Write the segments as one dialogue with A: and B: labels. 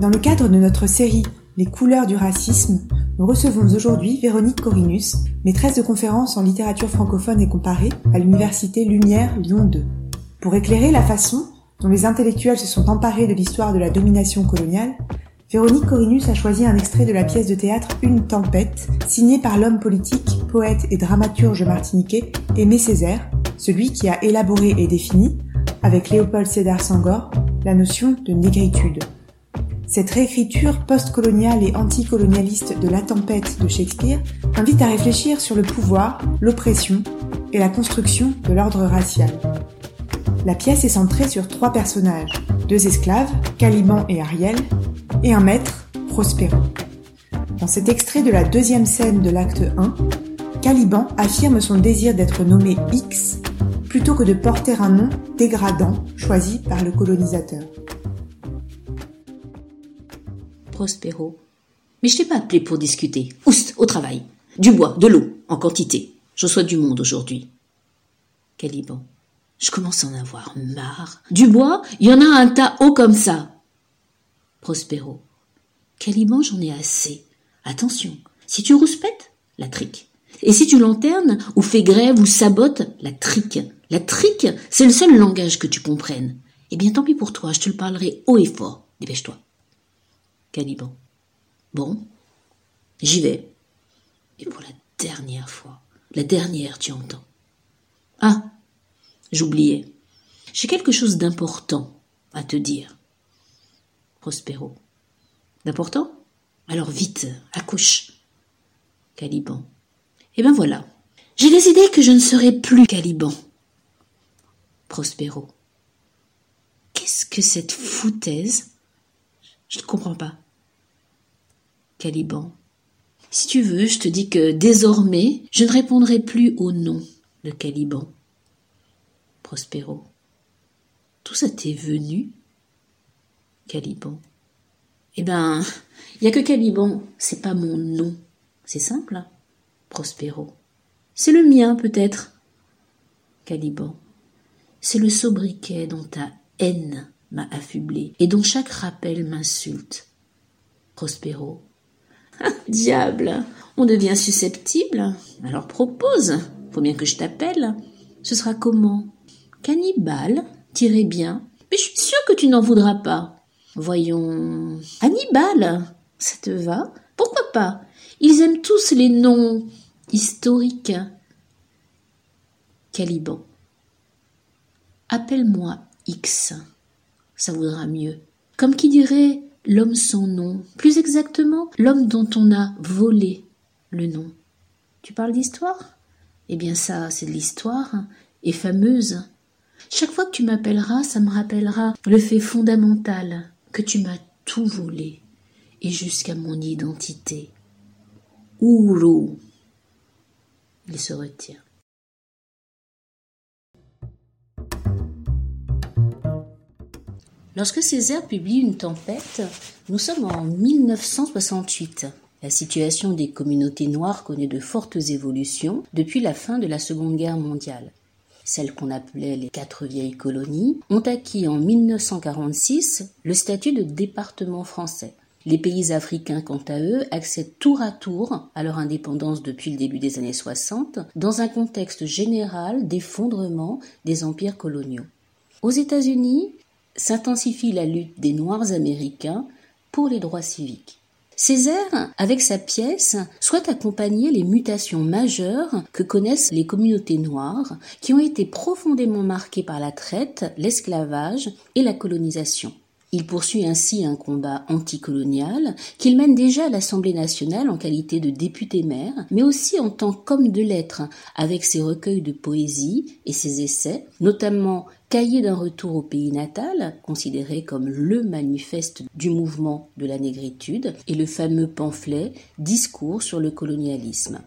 A: Dans le cadre de notre série Les couleurs du racisme, nous recevons aujourd'hui Véronique Corinus, maîtresse de conférences en littérature francophone et comparée à l'université Lumière Lyon 2. Pour éclairer la façon dont les intellectuels se sont emparés de l'histoire de la domination coloniale, Véronique Corinus a choisi un extrait de la pièce de théâtre Une tempête, signée par l'homme politique, poète et dramaturge martiniquais Aimé Césaire, celui qui a élaboré et défini, avec Léopold Sédar Sangor, la notion de négritude. Cette réécriture post-coloniale et anticolonialiste de La tempête de Shakespeare invite à réfléchir sur le pouvoir, l'oppression et la construction de l'ordre racial. La pièce est centrée sur trois personnages, deux esclaves, Caliban et Ariel, et un maître, Prospero. Dans cet extrait de la deuxième scène de l'acte 1, Caliban affirme son désir d'être nommé X plutôt que de porter un nom dégradant choisi par le colonisateur.
B: Prospero. Mais je t'ai pas appelé pour discuter. Oust, au travail. Du bois, de l'eau, en quantité. Je sois du monde aujourd'hui. Caliban. Je commence à en avoir marre. Du bois, il y en a un tas haut comme ça. Prospero. Caliban, j'en ai assez. Attention, si tu rouspètes, la trique. Et si tu lanternes, ou fais grève, ou sabotes, la trique. La trique, c'est le seul langage que tu comprennes. Eh bien, tant pis pour toi, je te le parlerai haut et fort. Dépêche-toi. Caliban. Bon, j'y vais. Et pour la dernière fois, la dernière, tu entends. Ah, j'oubliais. J'ai quelque chose d'important à te dire. Prospero. D'important? Alors vite, accouche. Caliban. Eh ben voilà. J'ai décidé que je ne serai plus Caliban. Prospero. Qu'est-ce que cette foutaise Je ne comprends pas. Caliban. Si tu veux, je te dis que désormais, je ne répondrai plus au nom de Caliban. Prospero. Tout ça t'est venu Caliban? Eh ben, il y a que Caliban, c'est pas mon nom. C'est simple. Hein Prospero. C'est le mien, peut-être. Caliban. C'est le sobriquet dont ta haine m'a affublé et dont chaque rappel m'insulte. Prospero. Ah, diable, on devient susceptible. Alors propose. Faut bien que je t'appelle. Ce sera comment? Cannibale Tirez bien. Mais je suis sûre que tu n'en voudras pas. Voyons. Hannibal, ça te va? Pourquoi pas? Ils aiment tous les noms historiques. Caliban. Appelle-moi X. Ça voudra mieux. Comme qui dirait l'homme sans nom. Plus exactement, l'homme dont on a volé le nom. Tu parles d'histoire? Eh bien ça, c'est de l'histoire, et fameuse. Chaque fois que tu m'appelleras, ça me rappellera le fait fondamental que tu m'as tout volé, et jusqu'à mon identité. Ouro. Il se retient. Lorsque Césaire publie Une tempête, nous sommes en 1968. La situation des communautés noires connaît de fortes évolutions depuis la fin de la Seconde Guerre mondiale celles qu'on appelait les quatre vieilles colonies, ont acquis en 1946 le statut de département français. Les pays africains, quant à eux, accèdent tour à tour à leur indépendance depuis le début des années 60, dans un contexte général d'effondrement des empires coloniaux. Aux États-Unis s'intensifie la lutte des Noirs américains pour les droits civiques. Césaire, avec sa pièce, souhaite accompagner les mutations majeures que connaissent les communautés noires qui ont été profondément marquées par la traite, l'esclavage et la colonisation. Il poursuit ainsi un combat anticolonial qu'il mène déjà à l'Assemblée nationale en qualité de député maire, mais aussi en tant qu'homme de lettres, avec ses recueils de poésie et ses essais, notamment Cahier d'un retour au pays natal, considéré comme le manifeste du mouvement de la négritude, et le fameux pamphlet Discours sur le colonialisme.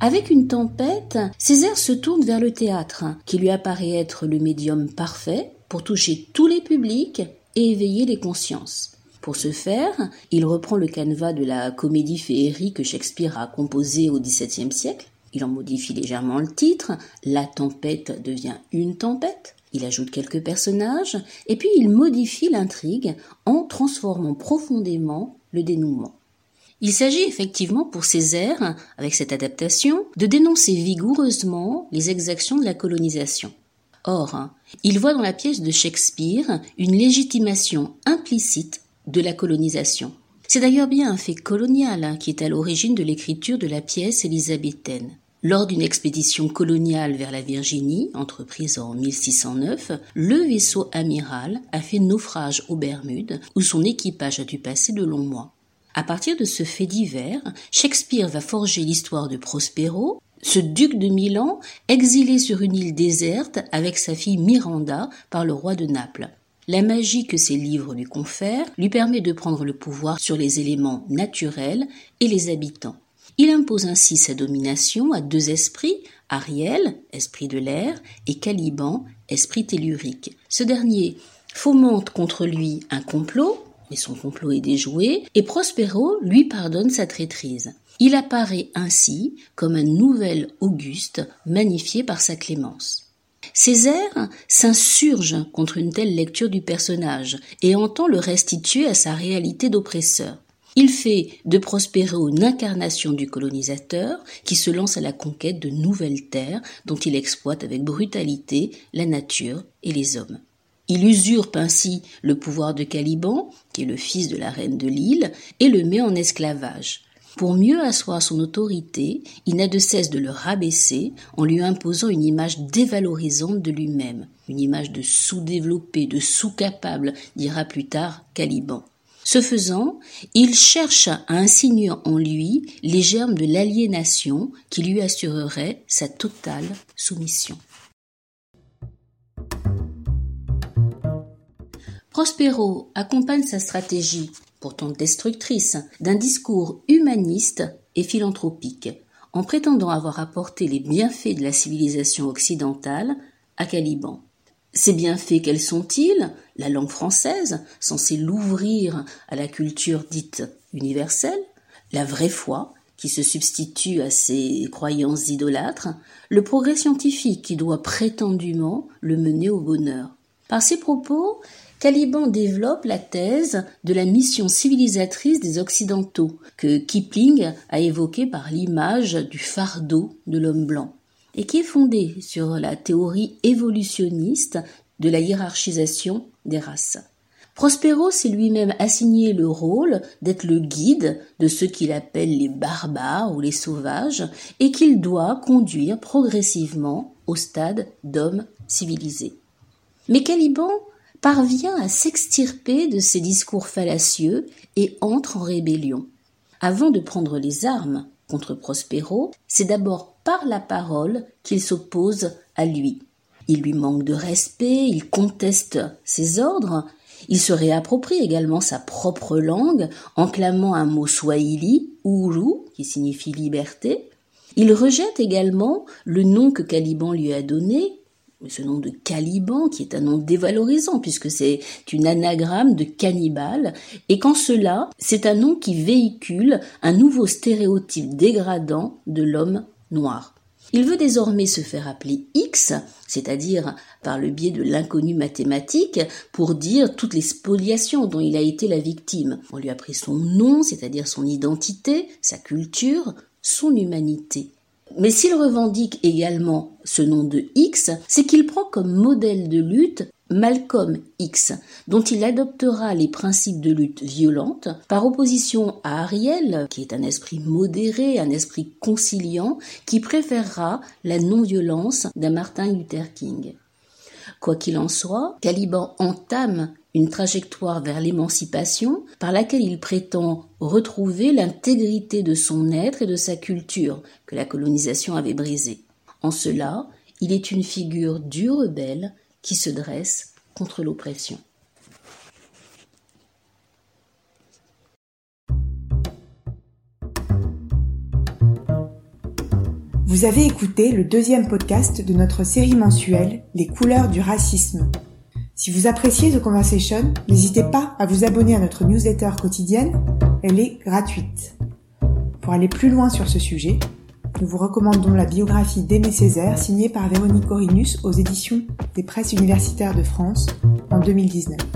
B: Avec une tempête, Césaire se tourne vers le théâtre, qui lui apparaît être le médium parfait pour toucher tous les publics éveiller les consciences. Pour ce faire, il reprend le canevas de la comédie féerie que Shakespeare a composée au XVIIe siècle. Il en modifie légèrement le titre. La tempête devient une tempête. Il ajoute quelques personnages et puis il modifie l'intrigue en transformant profondément le dénouement. Il s'agit effectivement pour Césaire, avec cette adaptation, de dénoncer vigoureusement les exactions de la colonisation. Or, il voit dans la pièce de Shakespeare une légitimation implicite de la colonisation. C'est d'ailleurs bien un fait colonial qui est à l'origine de l'écriture de la pièce élisabéthaine. Lors d'une expédition coloniale vers la Virginie, entreprise en 1609, le vaisseau amiral a fait naufrage aux Bermudes, où son équipage a dû passer de longs mois. À partir de ce fait divers, Shakespeare va forger l'histoire de Prospero, ce duc de Milan, exilé sur une île déserte avec sa fille Miranda par le roi de Naples. La magie que ses livres lui confèrent lui permet de prendre le pouvoir sur les éléments naturels et les habitants. Il impose ainsi sa domination à deux esprits, Ariel, esprit de l'air, et Caliban, esprit tellurique. Ce dernier fomente contre lui un complot, son complot est déjoué, et Prospero lui pardonne sa traîtrise. Il apparaît ainsi comme un nouvel Auguste magnifié par sa clémence. Césaire s'insurge contre une telle lecture du personnage et entend le restituer à sa réalité d'oppresseur. Il fait de Prospero une incarnation du colonisateur qui se lance à la conquête de nouvelles terres dont il exploite avec brutalité la nature et les hommes. Il usurpe ainsi le pouvoir de Caliban, qui est le fils de la reine de l'île, et le met en esclavage. Pour mieux asseoir son autorité, il n'a de cesse de le rabaisser en lui imposant une image dévalorisante de lui-même, une image de sous-développé, de sous-capable, dira plus tard Caliban. Ce faisant, il cherche à insinuer en lui les germes de l'aliénation qui lui assurerait sa totale soumission. Prospero accompagne sa stratégie, pourtant destructrice, d'un discours humaniste et philanthropique, en prétendant avoir apporté les bienfaits de la civilisation occidentale à Caliban. Ces bienfaits, quels sont-ils? La langue française, censée l'ouvrir à la culture dite universelle, la vraie foi, qui se substitue à ses croyances idolâtres, le progrès scientifique qui doit prétendument le mener au bonheur. Par ces propos, Caliban développe la thèse de la mission civilisatrice des Occidentaux, que Kipling a évoquée par l'image du fardeau de l'homme blanc et qui est fondée sur la théorie évolutionniste de la hiérarchisation des races. Prospero s'est lui-même assigné le rôle d'être le guide de ceux qu'il appelle les barbares ou les sauvages et qu'il doit conduire progressivement au stade d'homme civilisé. Mais Caliban parvient à s'extirper de ces discours fallacieux et entre en rébellion. Avant de prendre les armes contre Prospero, c'est d'abord par la parole qu'il s'oppose à lui. Il lui manque de respect, il conteste ses ordres, il se réapproprie également sa propre langue en clamant un mot swahili, Uru, qui signifie liberté. Il rejette également le nom que Caliban lui a donné, ce nom de Caliban, qui est un nom dévalorisant puisque c'est une anagramme de cannibale, et qu'en cela, c'est un nom qui véhicule un nouveau stéréotype dégradant de l'homme noir. Il veut désormais se faire appeler X, c'est-à-dire par le biais de l'inconnu mathématique, pour dire toutes les spoliations dont il a été la victime. On lui a pris son nom, c'est-à-dire son identité, sa culture, son humanité. Mais s'il revendique également ce nom de X, c'est qu'il prend comme modèle de lutte Malcolm X, dont il adoptera les principes de lutte violente, par opposition à Ariel, qui est un esprit modéré, un esprit conciliant, qui préférera la non-violence d'un Martin Luther King. Quoi qu'il en soit, Caliban entame une trajectoire vers l'émancipation par laquelle il prétend retrouver l'intégrité de son être et de sa culture que la colonisation avait brisée. En cela, il est une figure du rebelle qui se dresse contre l'oppression.
A: Vous avez écouté le deuxième podcast de notre série mensuelle Les couleurs du racisme. Si vous appréciez The Conversation, n'hésitez pas à vous abonner à notre newsletter quotidienne, elle est gratuite. Pour aller plus loin sur ce sujet, nous vous recommandons la biographie d'Aimé Césaire signée par Véronique Corinus aux éditions des Presses universitaires de France en 2019.